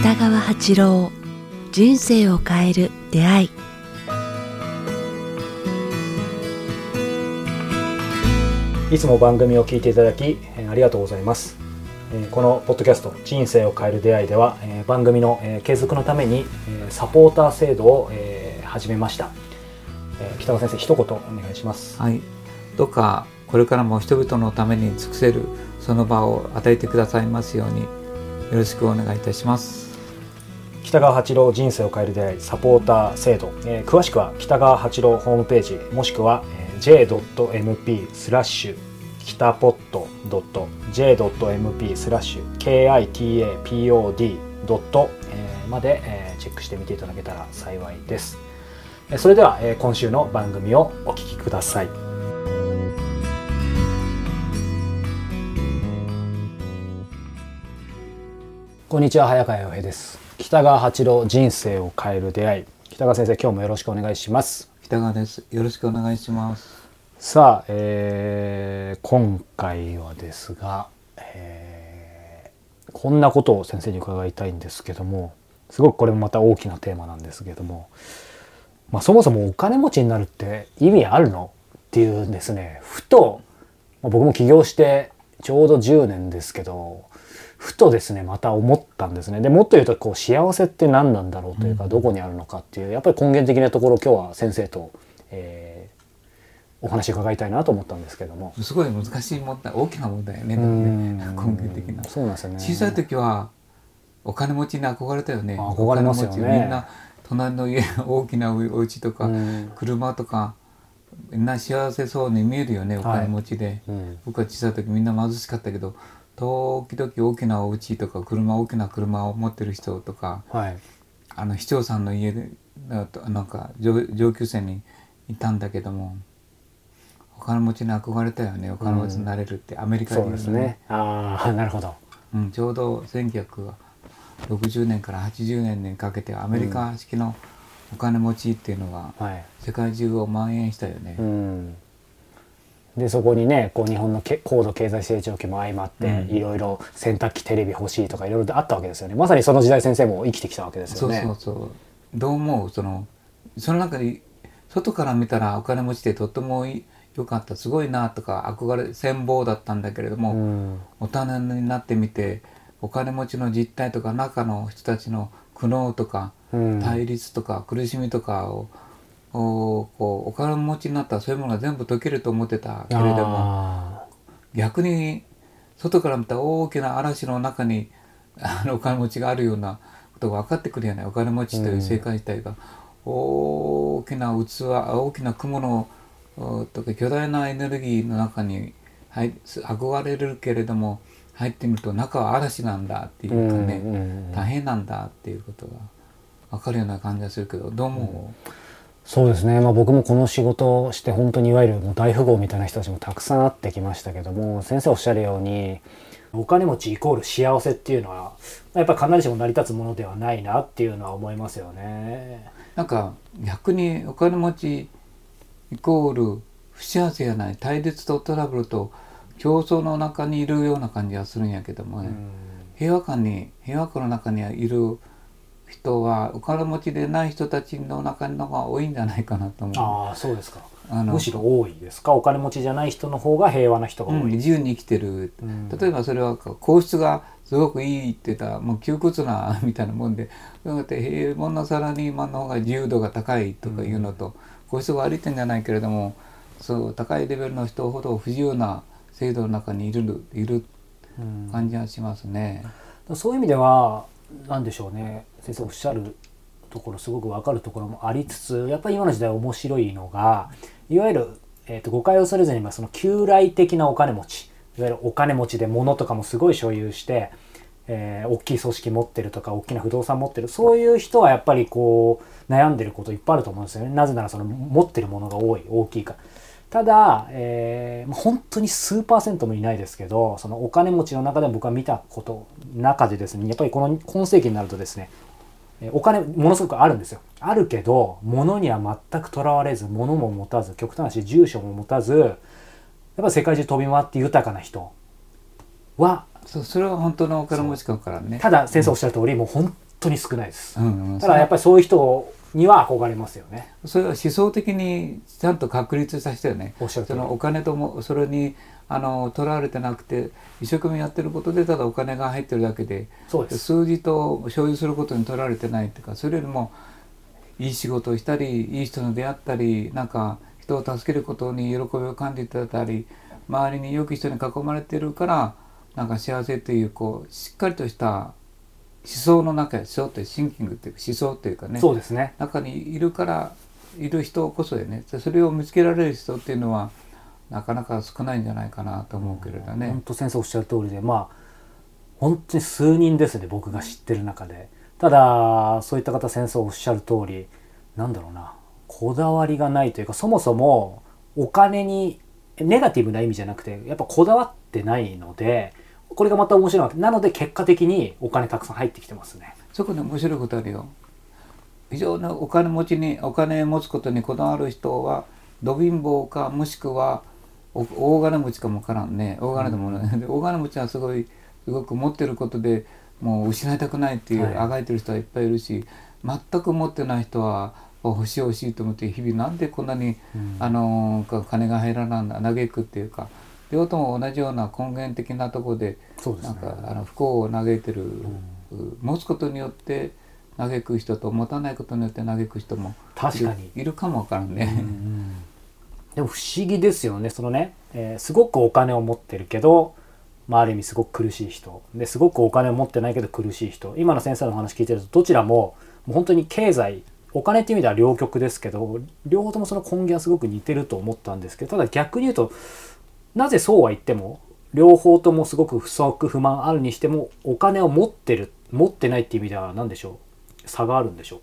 北川八郎人生を変える出会い。いつも番組を聞いていただきありがとうございます。えこのポッドキャスト「人生を変える出会い」ではえ番組のえ継続のためにえサポーター制度をえ始めました。えー北川先生一言お願いしますはい、どうかこれからも人々のために尽くせるその場を与えてくださいますようによろしくお願いいたします。北川八郎人生を変える出会いサポーター制度、えー詳しくは北川八郎ホームページもしくは、えー j.mp スラッシュ北ポット .j.mp スラッシュ kitapod ドットえーまで、えーチェックしてみていただけたら幸いです。えーそれでは、えー今週の番組をお聞きください。こんにちは早川洋平です。北川八郎人生を変える出会い。北川先生今日もよろしくお願いします。北川です。よろしくお願いします。さあ、えー今回はですが、えーこんなことを先生に伺いたいんですけどもすごくこれもまた大きなテーマなんですけども、まあ、そもそもお金持ちになるって意味あるのっていうんですねふと、まあ僕も起業してちょうど10年ですけどふとですねまた思ったんですねでもっと言うとこう幸せって何なんだろうというか、どこにあるのかっていうやっぱり根源的なところ今日は先生と、えーお話伺いたいなと思ったんですけども。すごい難しい問題、大きな問題よね。ね根源的な。そうなんですよね。小さい時はお金持ちに憧れたよね。憧れますよねみんな隣の家大きなお家とか、うん車とかみんな幸せそうに見えるよねお金持ちで、うん僕は小さい時みんな貧しかったけど時々大きなお家とか車大きな車を持ってる人とかはい。あの市長さんの家でななんか上上級生にいたんだけどもお金持ちに憧れたよねお金持ちになれるって、アメリカでそうですね。ああ、なるほど。うん、ちょうど1960年から80年にかけてアメリカ式のお金持ちっていうのがはい。世界中を蔓延したよね。うん。でそこにねこう日本のけ高度経済成長期も相まって、うんいろいろ洗濯機テレビ欲しいとかいろいろあったわけですよねまさにその時代先生も生きてきたわけですそうよねそうそうどう思う？そのその中で外から見たらお金持ちってとっても良かったすごいなとか憧れ羨望だったんだけれども、うん大人になってみてお金持ちの実態とか中の人たちの苦悩とかうん。対立とか苦しみとかを、おこうお金持ちになったらそういうものが全部解けると思ってたけれどもあ逆に外から見た大きな嵐の中にあのお金持ちがあるようなことが分かってくるよねお金持ちという世界自体が、大きな器大きな雲のおとか巨大なエネルギーの中に入憧れるけれども入ってみると中は嵐なんだっていうかね、うんうんうん。大変なんだっていうことが分かるような感じがするけどどう思う、そうですね、まあ、僕もこの仕事をして本当にいわゆるもう大富豪みたいな人たちもたくさん会ってきましたけども先生おっしゃるようにお金持ちイコール幸せっていうのはやっぱり必ずしも成り立つものではないなっていうのは思いますよね。なんか逆にお金持ちイコール不幸せやない対立とトラブルと競争の中にいるような感じがするんやけどもね、平和感に平和感の中にいる人はお金持ちでない人たちの中の方が多いんじゃないかなと思う。ああそうですか。あのむしろ多いですか？お金持ちじゃない人の方が平和な人が多うん、い。自由に生きてる、うん。例えばそれは皇室がすごくいいって言ったらもう窮屈な みたいなもんで。そうやって平凡なサラリーマンの方が自由度が高いとかいうのと、皇室が悪い点じゃないけれどもそう高いレベルの人ほど不自由な制度の中にいるいるうん感じがしますね。そういう意味では何でしょうね先生おっしゃるところすごく分かるところもありつつやっぱり今の時代面白いのがいわゆる、えー、と誤解を恐れずに言えばその旧来的なお金持ちいわゆるお金持ちで物とかもすごい所有して、えー大きい組織持ってるとか大きな不動産持ってるそういう人はやっぱりこう悩んでることいっぱいあると思うんですよねなぜならその持ってるものが多い大きいから。ただ、えーまあ本当に数パーセントもいないですけどそのお金持ちの中で僕は見たこと中でですねやっぱりこの今世紀になるとですねえーお金ものすごくあるんですよ。あるけど物には全くとらわれず物も持たず極端な話住所も持たずやっぱ世界中飛び回って豊かな人はそうそれは本当のお金持ちかからね。ただ先生おっしゃる通り、もう本当に少ないです、うんうん。ただやっぱりそういう人には憧れますよね。それは思想的にちゃんと確立した人よね。おっしゃる通り。そのお金ともそれにあのとらわれてなくて一生懸命やってることでただお金が入ってるだけでそうです。数字と所有することにとらわれてないっていうかそれよりもいい仕事をしたりいい人に出会ったりなんか人を助けることに喜びを感じてたり周りに良き人に囲まれてるからなんか幸せというこうしっかりとした思想の中や思想ってシンキングっていうか思想っていうかね。そうですね。中にいるからいる人こそでね。それを見つけられる人っていうのはなかなか少ないんじゃないかなと思うけれど本ね。当先生おっしゃる通りでまあ本当に数人ですね僕が知ってる中で。ただそういった方先生おっしゃる通りなんだろうな。こだわりがないというかそもそもお金にネガティブな意味じゃなくてやっぱこだわってないのでこれがまた面白いわけ。なので結果的にお金たくさん入ってきてますね。そこで面白いことあるよ。非常にお金持ちにお金持つことにこだわる人はど貧乏かもしくはお大金持ちかもわからんね。大金でもない、で大金持ちはすごいすごく持ってることでもう失いたくないっていうはい。あがいてる人はいっぱいいるし全く持ってない人は欲しい欲しいと思って日々なんでこんなに、あのー金が入らないんだ嘆くっていうか両方とも同じような根源的なところでそうですね。なんかあの不幸を嘆いてる、持つことによって嘆く人と持たないことによって嘆く人も確かに。いるかもわからんね。でも不思議ですよねそのね、えーすごくお金を持ってるけど、まあ、ある意味すごく苦しい人。ですごくお金を持ってないけど苦しい人。今の先生の話聞いてるとどちらももう本当に経済お金っていう意味では両極ですけど両方ともその根源はすごく似てると思ったんですけどただ逆に言うとなぜそうは言っても両方ともすごく不足不満あるにしてもお金を持ってる持ってないっていう意味では何でしょう？差があるんでしょ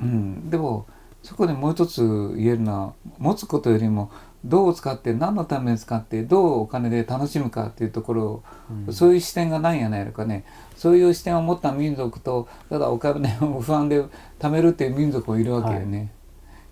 う？うん、でもそこでもう一つ言えるのは持つことよりもどう使って何のために使ってどうお金で楽しむかっていうところを、そういう視点がないんやないのかね。そういう視点を持った民族とただお金を不安で貯めるっていう民族もいるわけよね。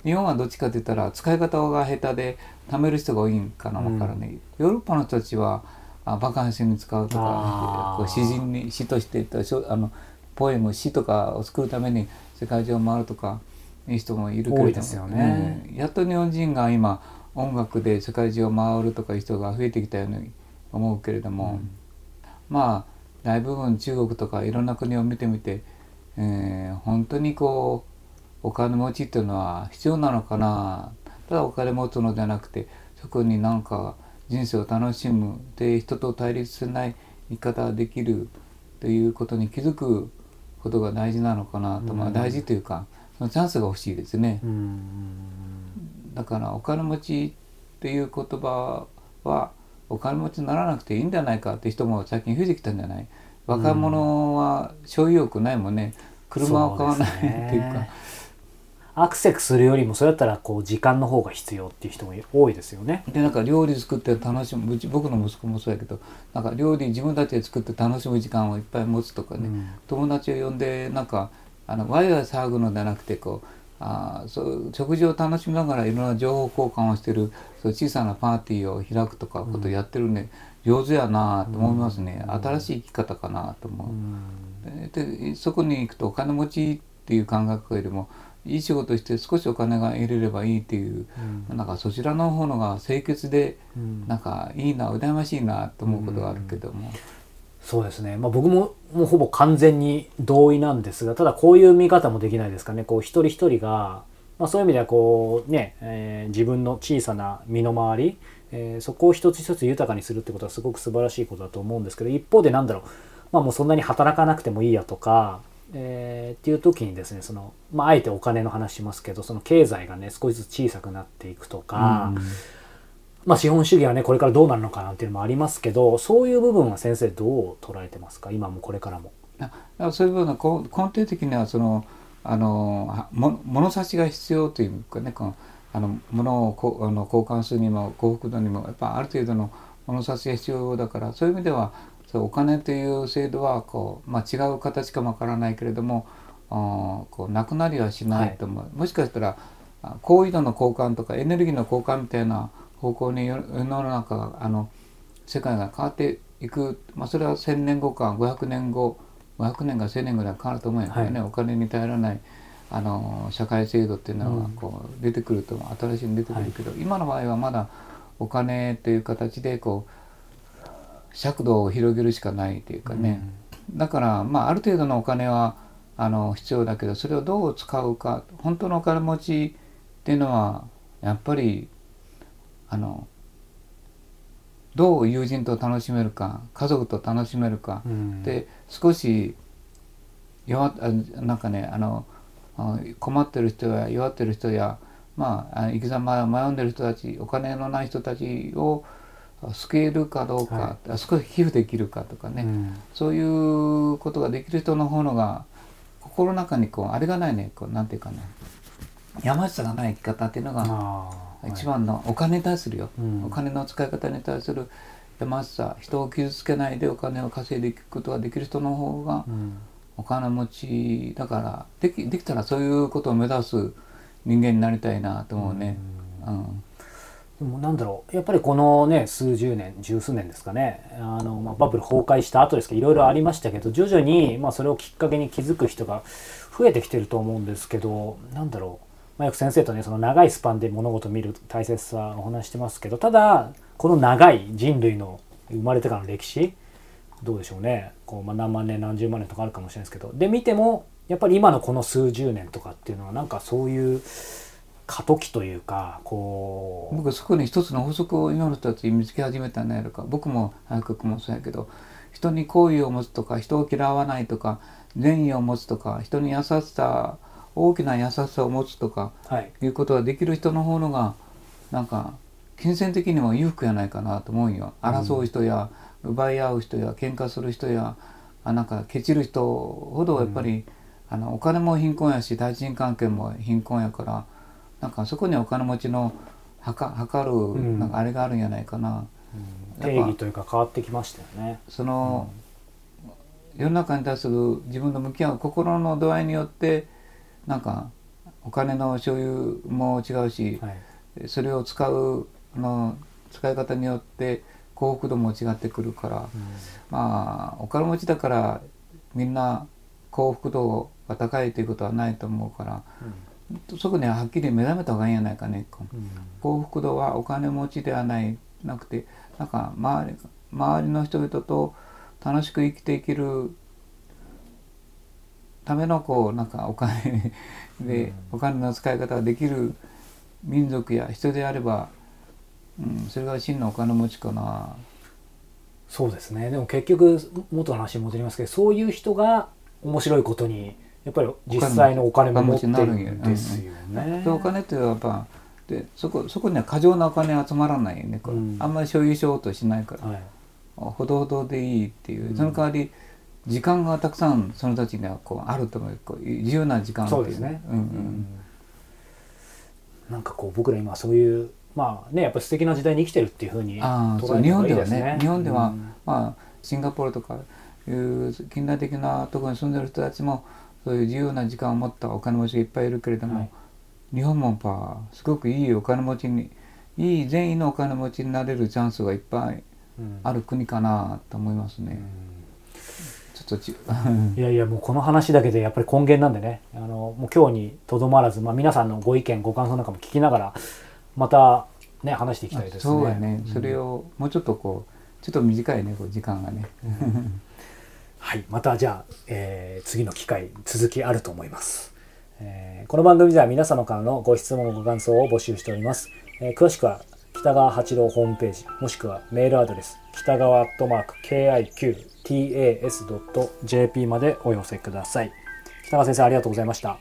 日本はどっちかって言ったら使い方が下手で貯める人が多いんかなわからない、ヨーロッパの人たちはあバカンスに使うとかこう詩人に詩としてあのポエム詩とかを作るために世界中を回るとかいう人もいるけれども。多いですよね。うん。やっと日本人が今音楽で世界中を回るとかいう人が増えてきたように思うけれども、まあ大部分中国とかいろんな国を見てみて、えー本当にこうお金持ちっていうのは必要なのかな。ただお金持つのではなくてそこになんか人生を楽しむで人と対立しない生き方ができるということに気づくことが大事なのかなと、まあ大事というかそのチャンスが欲しいですね。だからお金持ちっていう言葉はお金持ちにならなくていいんじゃないかって人も最近増えてきたんじゃない？若者は所有欲ないもんね。車を買わないっていうかアクセクするよりもそれだったらこう時間の方が必要っていう人も多いですよね。でなんか料理作って楽しむうち僕の息子もそうやけどなんか料理自分たちで作って楽しむ時間をいっぱい持つとかね、うん友達を呼んでなんかあのワイワイ騒ぐのではなくてこうあーそう食事を楽しみながらいろんな情報交換をしてるそう小さなパーティーを開くとかことやってるね、上手やなと思いますね、新しい生き方かなと思う。でそこに行くとお金持ちっていう感覚よりもいい仕事して少しお金が入れればいいっていう、なんかそちらの方のが清潔で、なんかいいな羨ましいなと思うことがあるけども、そうですね、まあ、僕ももうほぼ完全に同意なんですがただこういう見方もできないですかね。こう一人一人が、まあ、そういう意味ではこうね、えー自分の小さな身の回り、えーそこを一つ一つ豊かにするってことはすごく素晴らしいことだと思うんですけど一方でなんだろう、まあ、もうそんなに働かなくてもいいやとか、えーっていう時にですねその、まあ、あえてお金の話しますけどその経済がね少しずつ小さくなっていくとか、まあ、資本主義はねこれからどうなるのかなっていうのもありますけどそういう部分は先生どう捉えてますか？今もこれからも。そういう部分は根底的にはそのあのはも物差しが必要というかねこのあの物をこうあの交換するにも幸福度にもやっぱある程度の物差しが必要だからそういう意味ではそうお金という制度はこう、まあ、違う形かもわからないけれどもあこうなくなりはしないと思う、もしかしたらあ高緯度の交換とかエネルギーの交換みたいな方向に世世の中があの世界が変わっていく、まあ、それは1,000年後か500年後500年か1,000年ぐらい変わると思うんやけどね、はお金に頼らないあの社会制度っていうのがこう出てくると、新しいの出てくるけど、今の場合はまだお金という形でこう尺度を広げるしかないというかね、だからまあある程度のお金はあの必要だけどそれをどう使うか本当のお金持ちっていうのはやっぱりあのどう友人と楽しめるか家族と楽しめるか、うん。で少し弱あなんかねあのあ困ってる人や弱ってる人やまああ生き様を迷んでる人たちお金のない人たちをあ救えるかどうか、はあ少し寄付できるかとかね、うん。そういうことができる人の方のが心の中にこうあれがないねこうなんていうかね。山下がない生き方っていうのが一番のお金に対するよ、うん。お金の使い方に対する山下人を傷つけないでお金を稼いでいくことができる人の方がうん。お金持ちだからできできたらそういうことを目指す人間になりたいなと思うね。うんでもなんだろうやっぱりこのね数十年十数年ですかねあの、まあ、バブル崩壊した後ですけどいろいろありましたけど徐々に、まあ、それをきっかけに気づく人が増えてきてると思うんですけどなんだろう、まあ、よく先生とねその長いスパンで物事を見る大切さをお話ししてますけどただこの長い人類の生まれてからの歴史どうでしょうねこう、まあ、何万年何十万年とかあるかもしれないですけどで見てもやっぱり今のこの数十年とかっていうのはなんかそういう過渡期というかこう僕そこに一つの法則を今の人たち見つけ始めたんじゃないのか。僕も早くもそうやけど人に好意を持つとか人を嫌わないとか善意を持つとか人に優しさ大きな優しさを持つとかはい。いうことができる人の方のがなんか金銭的にも裕福やないかなと思うよ。争う人や、奪い合う人や喧嘩する人やあなんかケチる人ほどやっぱり、あのお金も貧困やし対人関係も貧困やからなんかそこにお金持ちのはか測るん。なんかあれがあるんじゃないかな。やっぱ定義というか変わってきましたよね。その、世の中に対する自分の向き合う心の度合いによってなんかお金の所有も違うし、はい。それを使うあの使い方によって幸福度も違ってくるから、まあお金持ちだからみんな幸福度が高いということはないと思うから、そこにははっきり目覚めた方がいいんじゃないかね。幸福度はお金持ちではないなくてなんか周り周りの人々と楽しく生きていけるためのこうなんかお金で、お金の使い方ができる民族や人であれば、うん、それが真のお金持ちかな。そうですねでも結局元の話に戻りますけどそういう人が面白いことにやっぱり実際のお金も持ってるんですよね。でお金ってやっぱでそこそこには過剰なお金集まらないよね。これ、うん。あんまり所有しようとしないから。はい。ほどほどでいいっていう、うん。その代わり時間がたくさんその人たちにはこうあると思う。こう自由な時間っていそうですね。うんうん。なんかこう僕ら今そういうまあねやっぱり素敵な時代に生きてるっていうふうに日本ではね。ね日本では、うん。まあシンガポールとかいう近代的なところに住んでる人たちもそういう自由な時間を持ったお金持ちがいっぱいいるけれども、はい。日本もやっぱすごくいいお金持ちにいい善意のお金持ちになれるチャンスがいっぱいうん。ある国かなと思いますね。ちょっとちいやいやもうこの話だけでやっぱり根源なんでね。あのもう今日にとどまらず、まあ、皆さんのご意見ご感想なんかも聞きながらまたね話していきたいですね。そうやね、うんそれをもうちょっとこうちょっと短いねこう時間がね。はい、またじゃあ、えー次の機会続きあると思います、えーこの番組では皆様からのご質問ご感想を募集しております、えー詳しくは北川八郎ホームページもしくはメールアドレス北川アットマーク KIQTAS.jp までお寄せください。北川先生ありがとうございました。